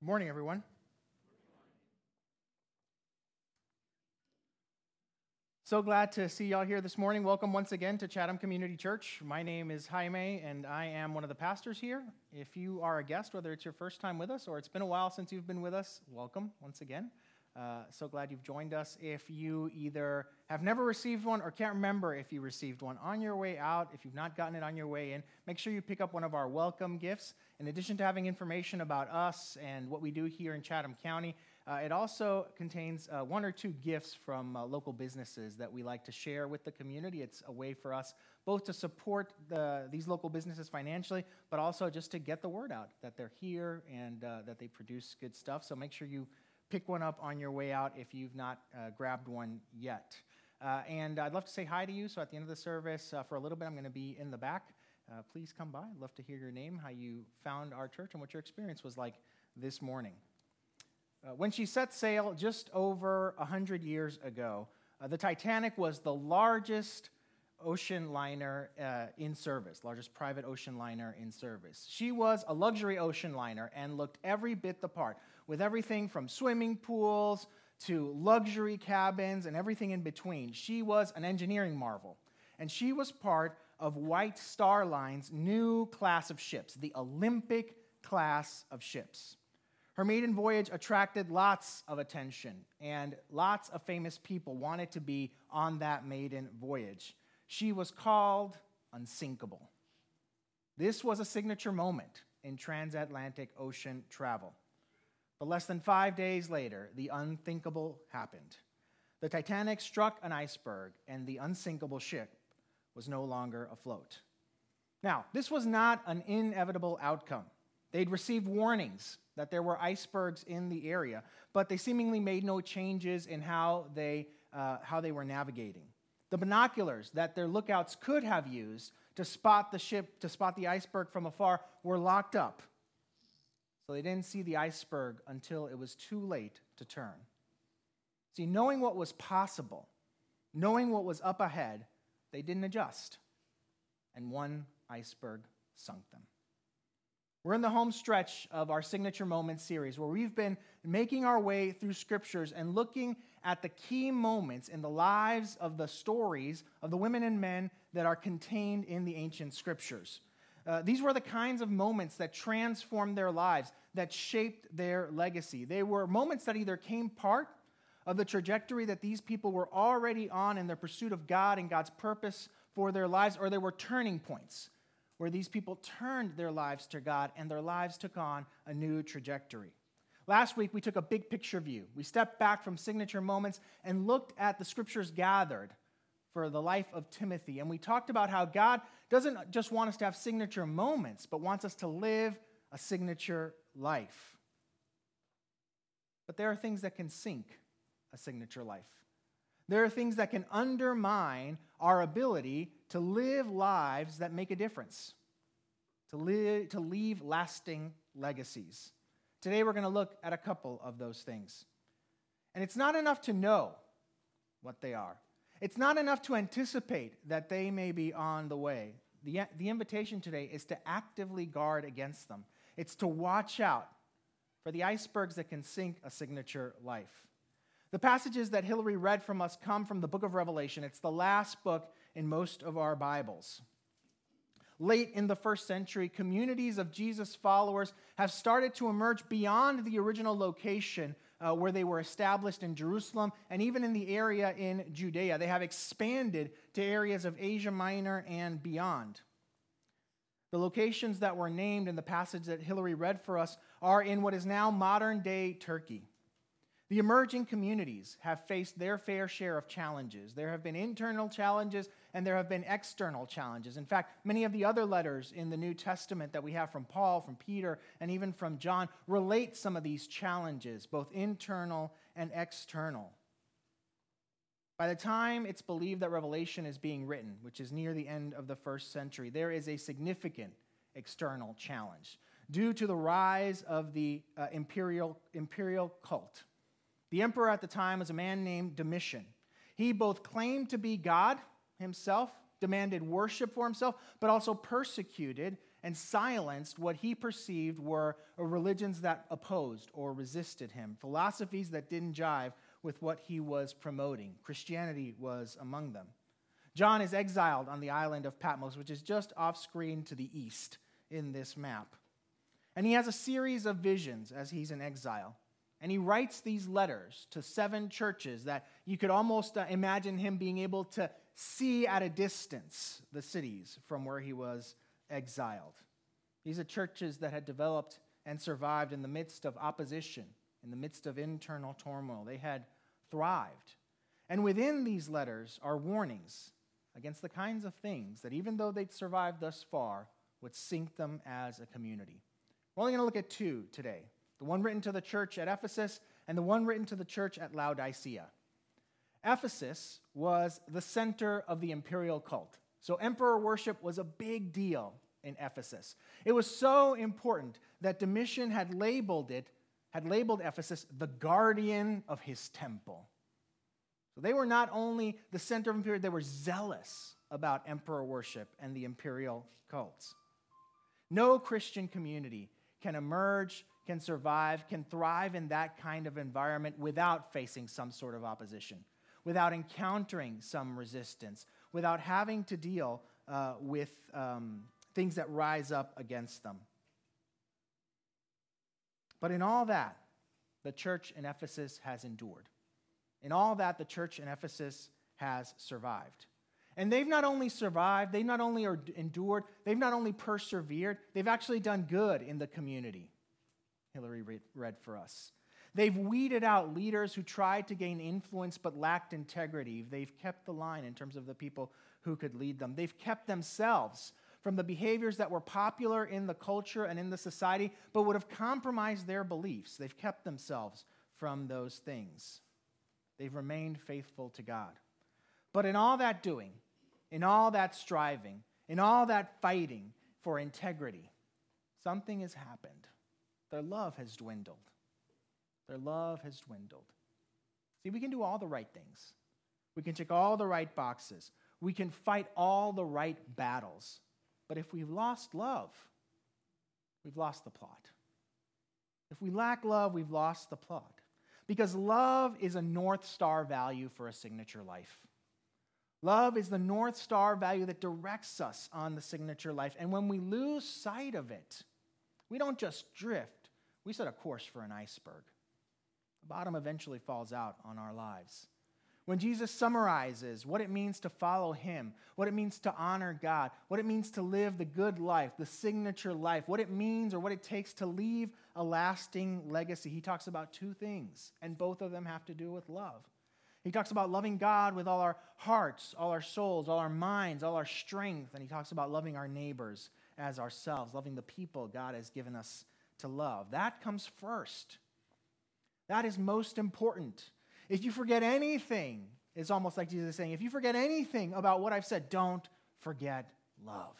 Good morning, everyone. So glad to see y'all here this morning. Welcome once again to Chatham Community Church. My name is Jaime, and I am one of the pastors here. If you are a guest, whether it's your first time with us or it's been a while since you've been with us, welcome once again. Uh, so glad you've joined us. If you either have never received one or can't remember if you received one on your way out, if you've not gotten it on your way in, make sure you pick up one of our welcome gifts. In addition to having information about us and what we do here in Chatham County, uh, it also contains uh, one or two gifts from uh, local businesses that we like to share with the community. It's a way for us both to support the, these local businesses financially, but also just to get the word out that they're here and uh, that they produce good stuff. So make sure you pick one up on your way out if you've not uh, grabbed one yet. Uh, and I'd love to say hi to you. So at the end of the service, uh, for a little bit, I'm going to be in the back. Uh, please come by. I'd love to hear your name, how you found our church, and what your experience was like this morning. Uh, when she set sail just over 100 years ago, uh, the Titanic was the largest ocean liner uh, in service, largest private ocean liner in service. She was a luxury ocean liner and looked every bit the part, with everything from swimming pools to luxury cabins and everything in between. She was an engineering marvel, and she was part of White Star Line's new class of ships, the Olympic class of ships. Her maiden voyage attracted lots of attention, and lots of famous people wanted to be on that maiden voyage. She was called unsinkable. This was a signature moment in transatlantic ocean travel. But less than five days later, the unthinkable happened. The Titanic struck an iceberg, and the unsinkable ship was no longer afloat. Now, this was not an inevitable outcome. They'd received warnings that there were icebergs in the area, but they seemingly made no changes in how they, uh, how they were navigating. The binoculars that their lookouts could have used to spot the ship, to spot the iceberg from afar, were locked up. So they didn't see the iceberg until it was too late to turn. See, knowing what was possible, knowing what was up ahead, they didn't adjust. And one iceberg sunk them. We're in the home stretch of our Signature Moments series where we've been making our way through scriptures and looking at the key moments in the lives of the stories of the women and men that are contained in the ancient scriptures. Uh, these were the kinds of moments that transformed their lives, that shaped their legacy. They were moments that either came part of the trajectory that these people were already on in their pursuit of God and God's purpose for their lives, or they were turning points where these people turned their lives to God and their lives took on a new trajectory. Last week, we took a big picture view. We stepped back from signature moments and looked at the scriptures gathered for the life of Timothy. And we talked about how God doesn't just want us to have signature moments, but wants us to live a signature life. But there are things that can sink a signature life. There are things that can undermine our ability to live lives that make a difference, to, live, to leave lasting legacies. Today, we're going to look at a couple of those things. And it's not enough to know what they are, it's not enough to anticipate that they may be on the way. The, the invitation today is to actively guard against them, it's to watch out for the icebergs that can sink a signature life. The passages that Hillary read from us come from the book of Revelation. It's the last book in most of our Bibles. Late in the first century, communities of Jesus followers have started to emerge beyond the original location uh, where they were established in Jerusalem and even in the area in Judea. They have expanded to areas of Asia Minor and beyond. The locations that were named in the passage that Hillary read for us are in what is now modern day Turkey. The emerging communities have faced their fair share of challenges. There have been internal challenges and there have been external challenges. In fact, many of the other letters in the New Testament that we have from Paul, from Peter, and even from John relate some of these challenges, both internal and external. By the time it's believed that Revelation is being written, which is near the end of the first century, there is a significant external challenge due to the rise of the uh, imperial, imperial cult. The emperor at the time was a man named Domitian. He both claimed to be God himself, demanded worship for himself, but also persecuted and silenced what he perceived were religions that opposed or resisted him, philosophies that didn't jive with what he was promoting. Christianity was among them. John is exiled on the island of Patmos, which is just off screen to the east in this map. And he has a series of visions as he's in exile. And he writes these letters to seven churches that you could almost uh, imagine him being able to see at a distance the cities from where he was exiled. These are churches that had developed and survived in the midst of opposition, in the midst of internal turmoil. They had thrived. And within these letters are warnings against the kinds of things that, even though they'd survived thus far, would sink them as a community. We're only going to look at two today the one written to the church at Ephesus and the one written to the church at Laodicea. Ephesus was the center of the imperial cult. So, emperor worship was a big deal in Ephesus. It was so important that Domitian had labeled it, had labeled Ephesus the guardian of his temple. So, they were not only the center of imperial, they were zealous about emperor worship and the imperial cults. No Christian community can emerge, can survive, can thrive in that kind of environment without facing some sort of opposition without encountering some resistance, without having to deal uh, with um, things that rise up against them. But in all that, the church in Ephesus has endured. In all that, the church in Ephesus has survived. And they've not only survived, they've not only endured, they've not only persevered, they've actually done good in the community. Hillary read for us. They've weeded out leaders who tried to gain influence but lacked integrity. They've kept the line in terms of the people who could lead them. They've kept themselves from the behaviors that were popular in the culture and in the society but would have compromised their beliefs. They've kept themselves from those things. They've remained faithful to God. But in all that doing, in all that striving, in all that fighting for integrity, something has happened. Their love has dwindled. Their love has dwindled. See, we can do all the right things. We can check all the right boxes. We can fight all the right battles. But if we've lost love, we've lost the plot. If we lack love, we've lost the plot. Because love is a North Star value for a signature life. Love is the North Star value that directs us on the signature life. And when we lose sight of it, we don't just drift, we set a course for an iceberg. The bottom eventually falls out on our lives. When Jesus summarizes what it means to follow him, what it means to honor God, what it means to live the good life, the signature life, what it means or what it takes to leave a lasting legacy, he talks about two things, and both of them have to do with love. He talks about loving God with all our hearts, all our souls, all our minds, all our strength, and he talks about loving our neighbors as ourselves, loving the people God has given us to love. That comes first. That is most important. If you forget anything, it's almost like Jesus is saying, if you forget anything about what I've said, don't forget love.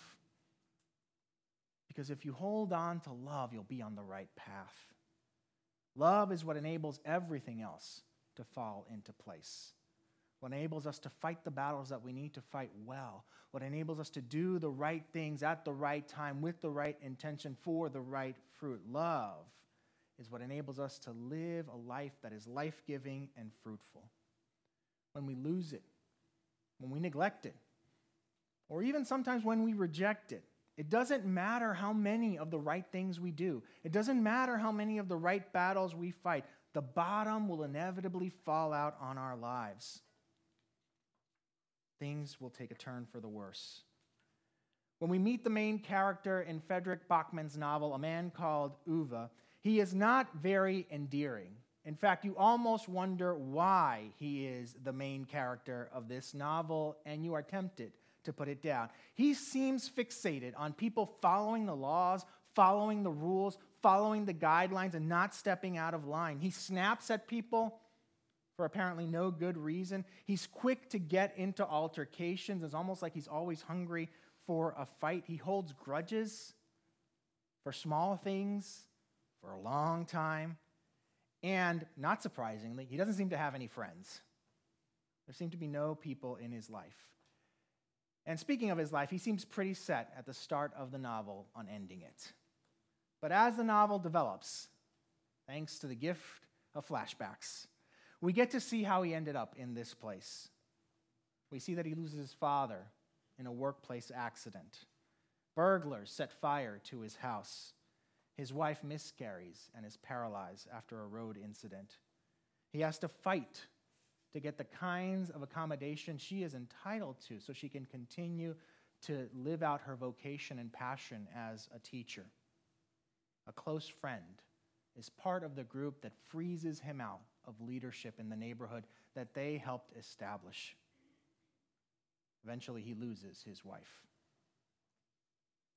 Because if you hold on to love, you'll be on the right path. Love is what enables everything else to fall into place. What enables us to fight the battles that we need to fight well. What enables us to do the right things at the right time with the right intention for the right fruit. Love is what enables us to live a life that is life giving and fruitful. When we lose it, when we neglect it, or even sometimes when we reject it, it doesn't matter how many of the right things we do. It doesn't matter how many of the right battles we fight. The bottom will inevitably fall out on our lives. Things will take a turn for the worse. When we meet the main character in Frederick Backman's novel, a man called Ove, he is not very endearing. In fact, you almost wonder why he is the main character of this novel, and you are tempted to put it down. He seems fixated on people following the laws, following the rules, following the guidelines, and not stepping out of line. He snaps at people for apparently no good reason. He's quick to get into altercations. It's almost like he's always hungry for a fight. He holds grudges for small things for a long time. And not surprisingly, he doesn't seem to have any friends. There seem to be no people in his life. And speaking of his life, he seems pretty set at the start of the novel on ending it. But as the novel develops, thanks to the gift of flashbacks, we get to see how he ended up in this place. We see that he loses his father in a workplace accident. Burglars set fire to his house. His wife miscarries and is paralyzed after a road incident. He has to fight to get the kinds of accommodation she is entitled to so she can continue to live out her vocation and passion as a teacher. A close friend is part of the group that freezes him out of leadership in the neighborhood that they helped establish. Eventually, he loses his wife.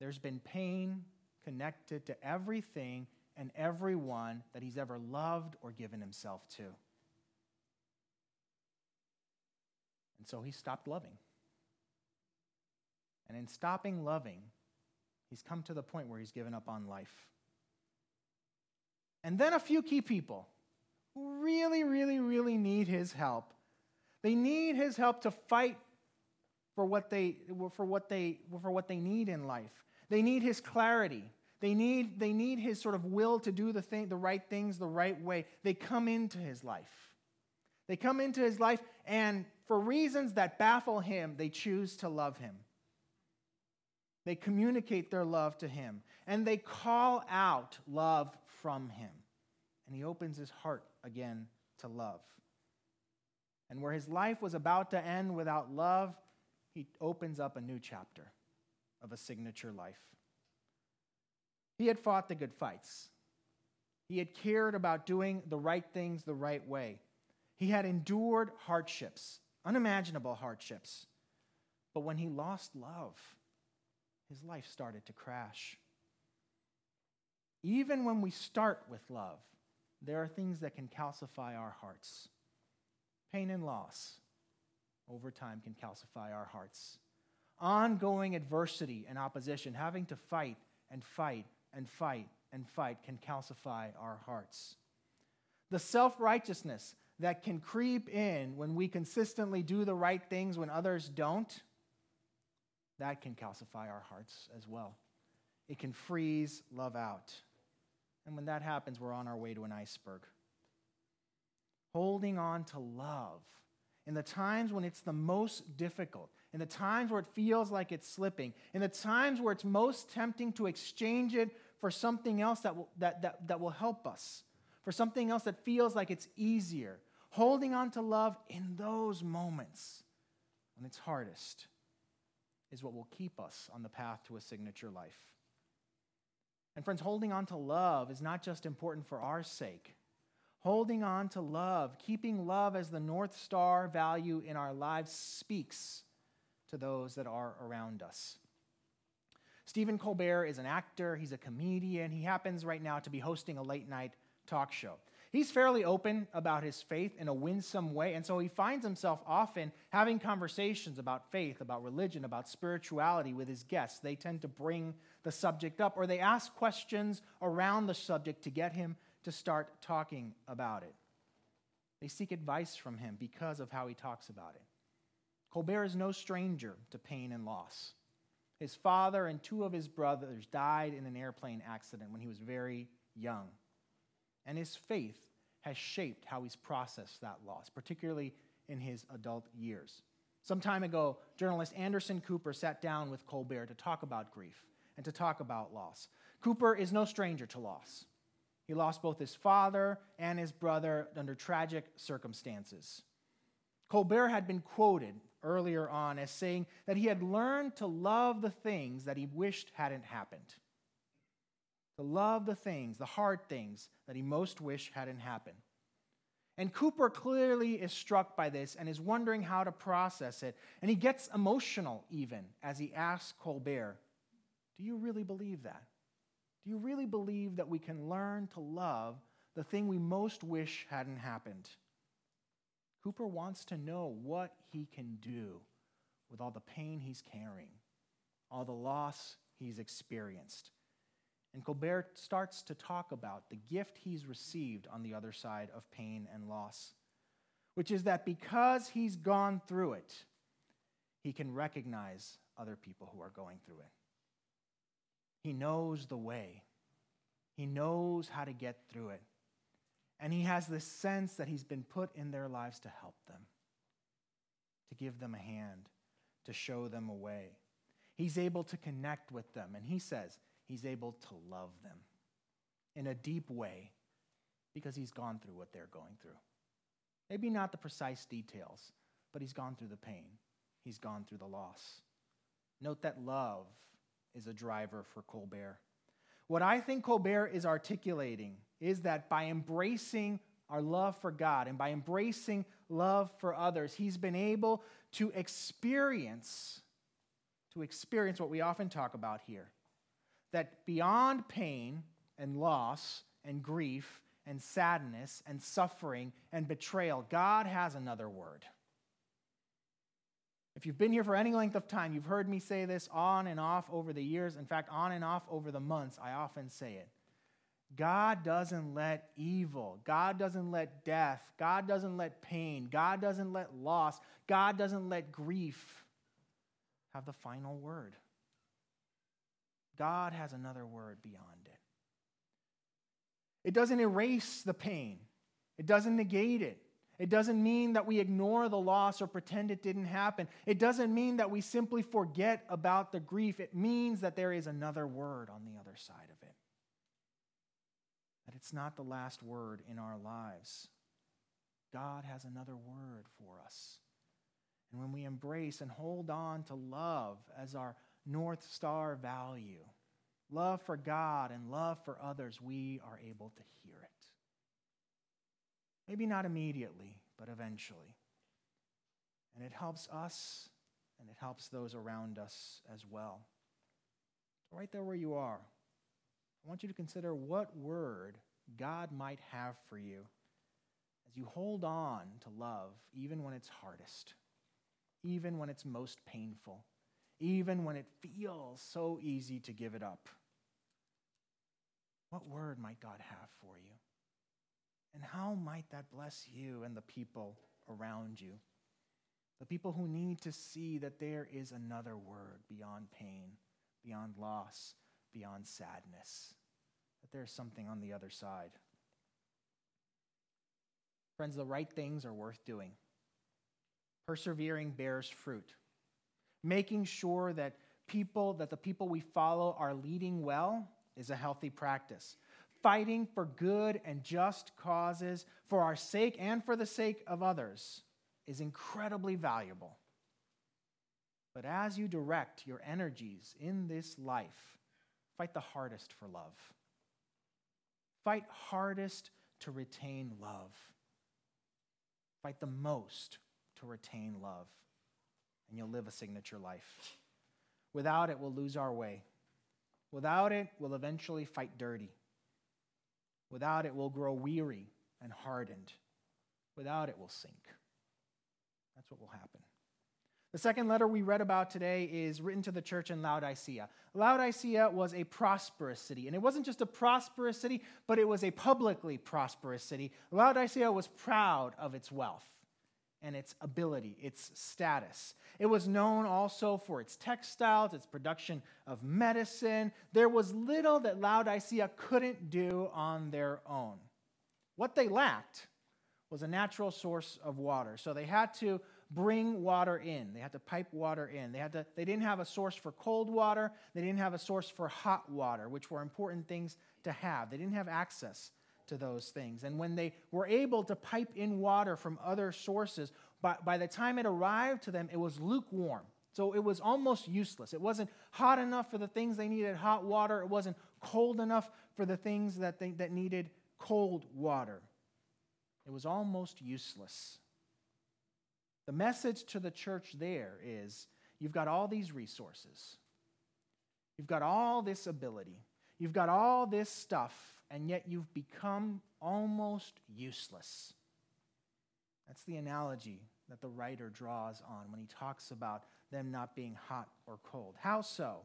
There's been pain connected to everything and everyone that he's ever loved or given himself to. And so he stopped loving. And in stopping loving, he's come to the point where he's given up on life. And then a few key people who really, really, really need his help. They need his help to fight for what they, for what they, for what they need in life. They need his clarity. They need, they need his sort of will to do the, thing, the right things the right way. They come into his life. They come into his life, and for reasons that baffle him, they choose to love him. They communicate their love to him, and they call out love from him. And he opens his heart again to love. And where his life was about to end without love, he opens up a new chapter of a signature life. He had fought the good fights. He had cared about doing the right things the right way. He had endured hardships, unimaginable hardships. But when he lost love, his life started to crash. Even when we start with love, there are things that can calcify our hearts. Pain and loss over time can calcify our hearts. Ongoing adversity and opposition, having to fight and fight and fight and fight, can calcify our hearts. The self righteousness that can creep in when we consistently do the right things when others don't, that can calcify our hearts as well. It can freeze love out. And when that happens, we're on our way to an iceberg. Holding on to love in the times when it's the most difficult, in the times where it feels like it's slipping, in the times where it's most tempting to exchange it for something else that will, that, that, that will help us, for something else that feels like it's easier. Holding on to love in those moments when it's hardest is what will keep us on the path to a signature life. And friends, holding on to love is not just important for our sake. Holding on to love, keeping love as the North Star value in our lives, speaks to those that are around us. Stephen Colbert is an actor, he's a comedian. He happens right now to be hosting a late night talk show. He's fairly open about his faith in a winsome way, and so he finds himself often having conversations about faith, about religion, about spirituality with his guests. They tend to bring the subject up, or they ask questions around the subject to get him to start talking about it. They seek advice from him because of how he talks about it. Colbert is no stranger to pain and loss. His father and two of his brothers died in an airplane accident when he was very young and his faith has shaped how he's processed that loss, particularly in his adult years. Some time ago, journalist Anderson Cooper sat down with Colbert to talk about grief and to talk about loss. Cooper is no stranger to loss. He lost both his father and his brother under tragic circumstances. Colbert had been quoted earlier on as saying that he had learned to love the things that he wished hadn't happened to love the things, the hard things that he most wished hadn't happened. And Cooper clearly is struck by this and is wondering how to process it. And he gets emotional even as he asks Colbert, Do you really believe that? Do you really believe that we can learn to love the thing we most wish hadn't happened? Cooper wants to know what he can do with all the pain he's carrying, all the loss he's experienced. And Colbert starts to talk about the gift he's received on the other side of pain and loss, which is that because he's gone through it, he can recognize other people who are going through it. He knows the way, He knows how to get through it. And He has this sense that He's been put in their lives to help them, to give them a hand, to show them a way. He's able to connect with them. And He says He's able to love them in a deep way because He's gone through what they're going through. Maybe not the precise details, but He's gone through the pain, He's gone through the loss. Note that love is a driver for Colbert. What I think Colbert is articulating is that by embracing our love for God and by embracing love for others, he's been able to experience to experience what we often talk about here. That beyond pain and loss and grief and sadness and suffering and betrayal, God has another word. If you've been here for any length of time, you've heard me say this on and off over the years. In fact, on and off over the months, I often say it. God doesn't let evil, God doesn't let death, God doesn't let pain, God doesn't let loss, God doesn't let grief have the final word. God has another word beyond it. It doesn't erase the pain, it doesn't negate it. It doesn't mean that we ignore the loss or pretend it didn't happen. It doesn't mean that we simply forget about the grief. It means that there is another word on the other side of it. That it's not the last word in our lives. God has another word for us. And when we embrace and hold on to love as our North Star value, love for God and love for others, we are able to. Maybe not immediately, but eventually. And it helps us and it helps those around us as well. Right there where you are, I want you to consider what word God might have for you as you hold on to love, even when it's hardest, even when it's most painful, even when it feels so easy to give it up. What word might God have for you? And how might that bless you and the people around you? The people who need to see that there is another word beyond pain, beyond loss, beyond sadness, that there's something on the other side. Friends, the right things are worth doing. Persevering bears fruit. Making sure that people, that the people we follow are leading well is a healthy practice fighting for good and just causes for our sake and for the sake of others is incredibly valuable. But as you direct your energies in this life, fight the hardest for love. Fight hardest to retain love. Fight the most to retain love, and you'll live a signature life. Without it, we'll lose our way. Without it, we'll eventually fight dirty. Without it, we'll grow weary and hardened. Without it, we'll sink. That's what will happen. The second letter we read about today is written to the church in Laodicea. Laodicea was a prosperous city, and it wasn't just a prosperous city, but it was a publicly prosperous city. Laodicea was proud of its wealth and its ability, its status. It was known also for its textiles, its production of medicine. There was little that Laodicea couldn't do on their own. What they lacked was a natural source of water. So they had to bring water in. They had to pipe water in. They, had to, they didn't have a source for cold water. They didn't have a source for hot water, which were important things to have. They didn't have access to those things. And when they were able to pipe in water from other sources, by, by the time it arrived to them, it was lukewarm. So it was almost useless. It wasn't hot enough for the things they needed hot water, it wasn't cold enough for the things that, they, that needed cold water. It was almost useless. The message to the church there is you've got all these resources, you've got all this ability, you've got all this stuff, and yet you've become almost useless. That's the analogy that the writer draws on when he talks about them not being hot or cold. How so?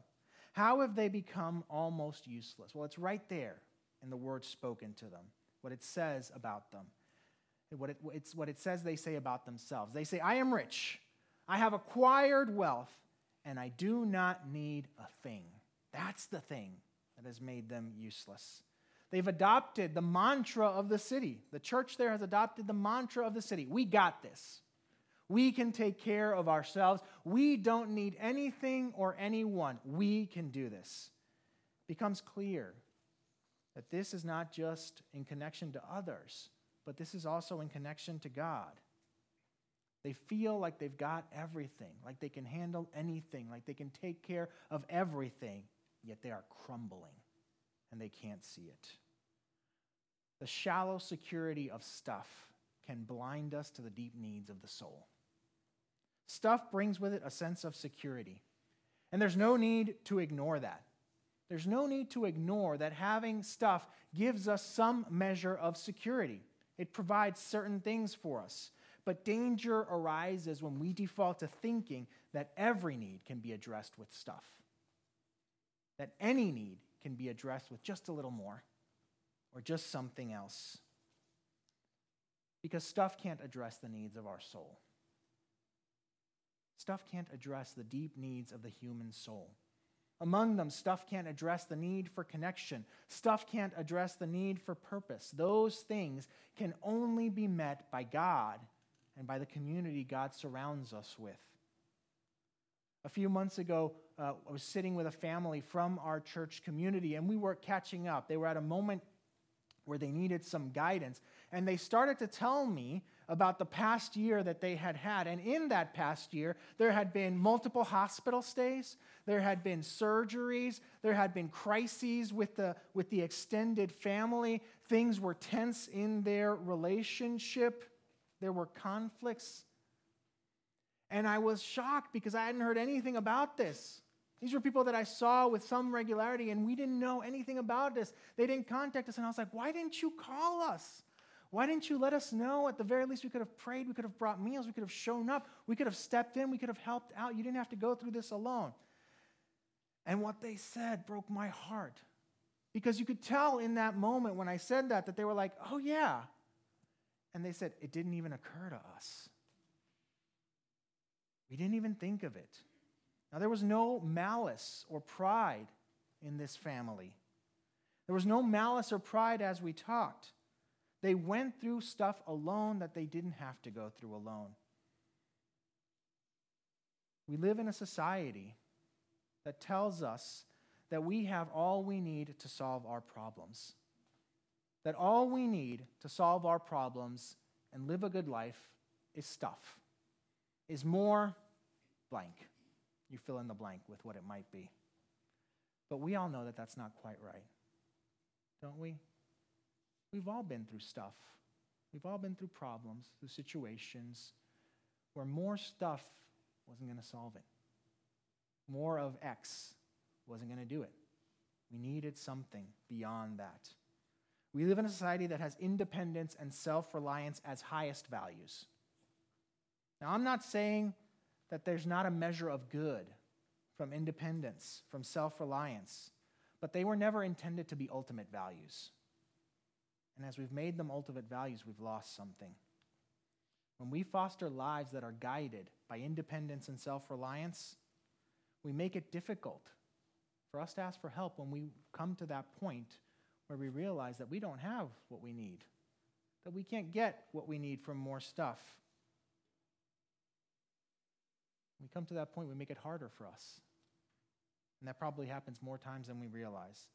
How have they become almost useless? Well, it's right there in the words spoken to them, what it says about them. What it, it's what it says they say about themselves. They say, I am rich. I have acquired wealth, and I do not need a thing. That's the thing that has made them useless. They've adopted the mantra of the city. The church there has adopted the mantra of the city. We got this. We can take care of ourselves. We don't need anything or anyone. We can do this. It becomes clear that this is not just in connection to others, but this is also in connection to God. They feel like they've got everything, like they can handle anything, like they can take care of everything, yet they are crumbling and they can't see it. The shallow security of stuff can blind us to the deep needs of the soul. Stuff brings with it a sense of security, and there's no need to ignore that. There's no need to ignore that having stuff gives us some measure of security. It provides certain things for us. But danger arises when we default to thinking that every need can be addressed with stuff, that any need can be addressed with just a little more or just something else. Because stuff can't address the needs of our soul. Stuff can't address the deep needs of the human soul. Among them, stuff can't address the need for connection. Stuff can't address the need for purpose. Those things can only be met by God and by the community God surrounds us with. A few months ago, uh, I was sitting with a family from our church community, and we were catching up. They were at a moment where they needed some guidance. And they started to tell me about the past year that they had had. And in that past year, there had been multiple hospital stays, there had been surgeries, there had been crises with the, with the extended family. Things were tense in their relationship, there were conflicts. And I was shocked because I hadn't heard anything about this. These were people that I saw with some regularity, and we didn't know anything about this. They didn't contact us, and I was like, why didn't you call us? Why didn't you let us know? At the very least, we could have prayed, we could have brought meals, we could have shown up, we could have stepped in, we could have helped out. You didn't have to go through this alone. And what they said broke my heart. Because you could tell in that moment when I said that, that they were like, oh, yeah. And they said, it didn't even occur to us. We didn't even think of it. Now, there was no malice or pride in this family. There was no malice or pride as we talked. They went through stuff alone that they didn't have to go through alone. We live in a society that tells us that we have all we need to solve our problems. That all we need to solve our problems and live a good life is stuff, is more blank. You fill in the blank with what it might be. But we all know that that's not quite right, don't we? We've all been through stuff. We've all been through problems, through situations where more stuff wasn't going to solve it. More of X wasn't going to do it. We needed something beyond that. We live in a society that has independence and self reliance as highest values. Now, I'm not saying that there's not a measure of good from independence, from self reliance, but they were never intended to be ultimate values. And as we've made them ultimate values, we've lost something. When we foster lives that are guided by independence and self reliance, we make it difficult for us to ask for help when we come to that point where we realize that we don't have what we need, that we can't get what we need from more stuff we come to that point, we make it harder for us. And that probably happens more times than we realize.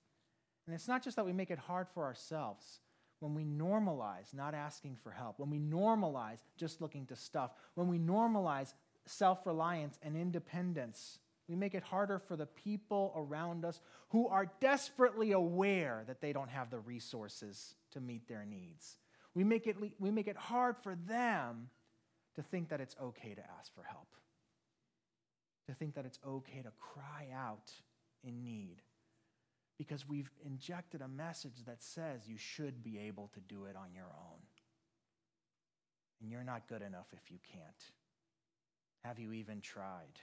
And it's not just that we make it hard for ourselves. When we normalize not asking for help, when we normalize just looking to stuff, when we normalize self reliance and independence, we make it harder for the people around us who are desperately aware that they don't have the resources to meet their needs. We make it, we make it hard for them to think that it's okay to ask for help to think that it's okay to cry out in need because we've injected a message that says you should be able to do it on your own. And you're not good enough if you can't. Have you even tried?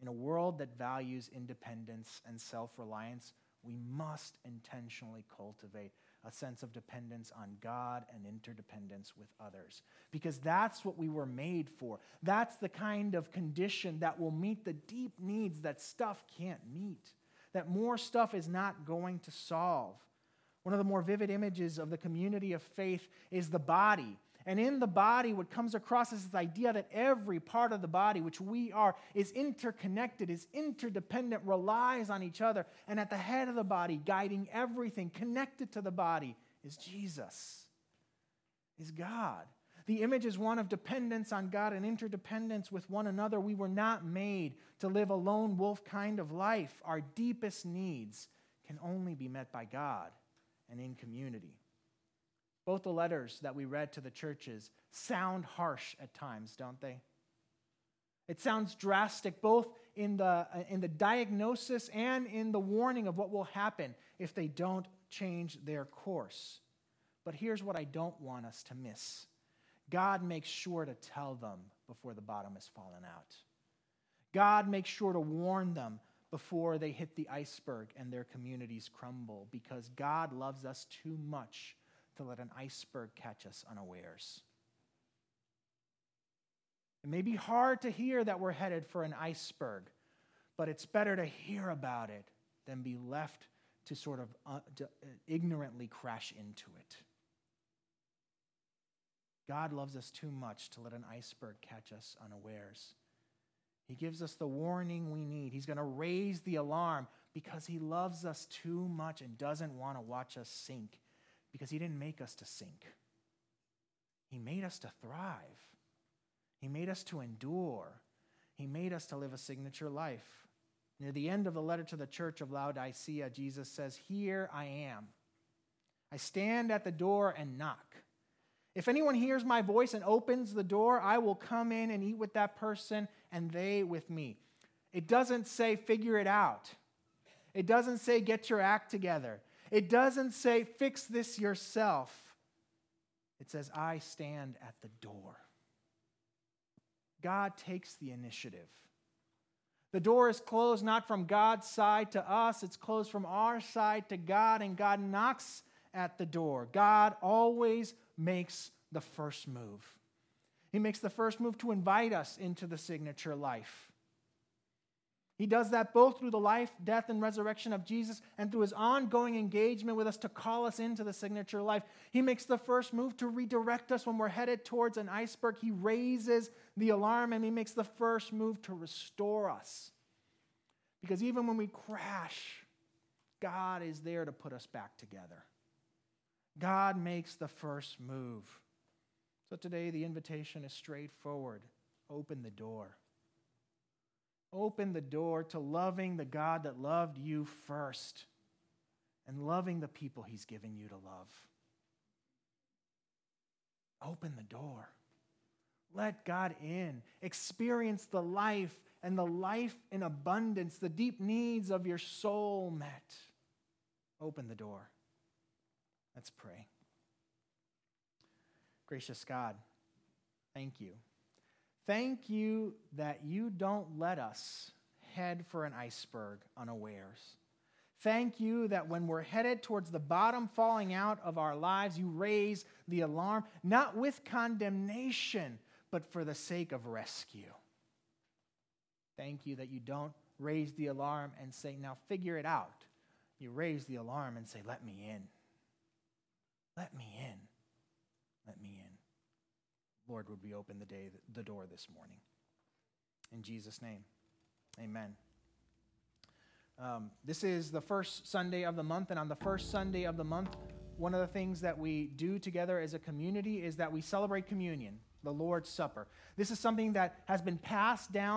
In a world that values independence and self reliance, we must intentionally cultivate a sense of dependence on God and interdependence with others. Because that's what we were made for. That's the kind of condition that will meet the deep needs that stuff can't meet, that more stuff is not going to solve. One of the more vivid images of the community of faith is the body. And in the body, what comes across is this idea that every part of the body, which we are, is interconnected, is interdependent, relies on each other. And at the head of the body, guiding everything, connected to the body, is Jesus, is God. The image is one of dependence on God and interdependence with one another. We were not made to live a lone wolf kind of life. Our deepest needs can only be met by God and in community. Both the letters that we read to the churches sound harsh at times, don't they? It sounds drastic both in the, uh, in the diagnosis and in the warning of what will happen if they don't change their course. But here's what I don't want us to miss God makes sure to tell them before the bottom has fallen out. God makes sure to warn them before they hit the iceberg and their communities crumble because God loves us too much to let an iceberg catch us unawares. It may be hard to hear that we're headed for an iceberg, but it's better to hear about it than be left to sort of uh, to uh, ignorantly crash into it. God loves us too much to let an iceberg catch us unawares. He gives us the warning we need. He's going to raise the alarm because he loves us too much and doesn't want to watch us sink because He didn't make us to sink. He made us to thrive. He made us to endure. He made us to live a signature life. Near the end of the letter to the church of Laodicea, Jesus says, Here I am. I stand at the door and knock. If anyone hears my voice and opens the door, I will come in and eat with that person and they with me. It doesn't say figure it out. It doesn't say get your act together. It doesn't say, fix this yourself. It says, I stand at the door. God takes the initiative. The door is closed not from God's side to us, it's closed from our side to God, and God knocks at the door. God always makes the first move. He makes the first move to invite us into the signature life. He does that both through the life, death, and resurrection of Jesus and through his ongoing engagement with us to call us into the signature life. He makes the first move to redirect us when we're headed towards an iceberg. He raises the alarm and he makes the first move to restore us. Because even when we crash, God is there to put us back together. God makes the first move. So today, the invitation is straightforward open the door. Open the door to loving the God that loved you first and loving the people he's given you to love. Open the door. Let God in. Experience the life and the life in abundance, the deep needs of your soul met. Open the door. Let's pray. Gracious God, thank you Thank you that you don't let us head for an iceberg unawares. Thank you that when we're headed towards the bottom falling out of our lives, you raise the alarm, not with condemnation, but for the sake of rescue. Thank you that you don't raise the alarm and say, now figure it out. You raise the alarm and say, let me in. Let me in. Let me in. Lord, would we open the, day, the door this morning? In Jesus' name, amen. Um, this is the first Sunday of the month, and on the first Sunday of the month, one of the things that we do together as a community is that we celebrate communion, the Lord's Supper. This is something that has been passed down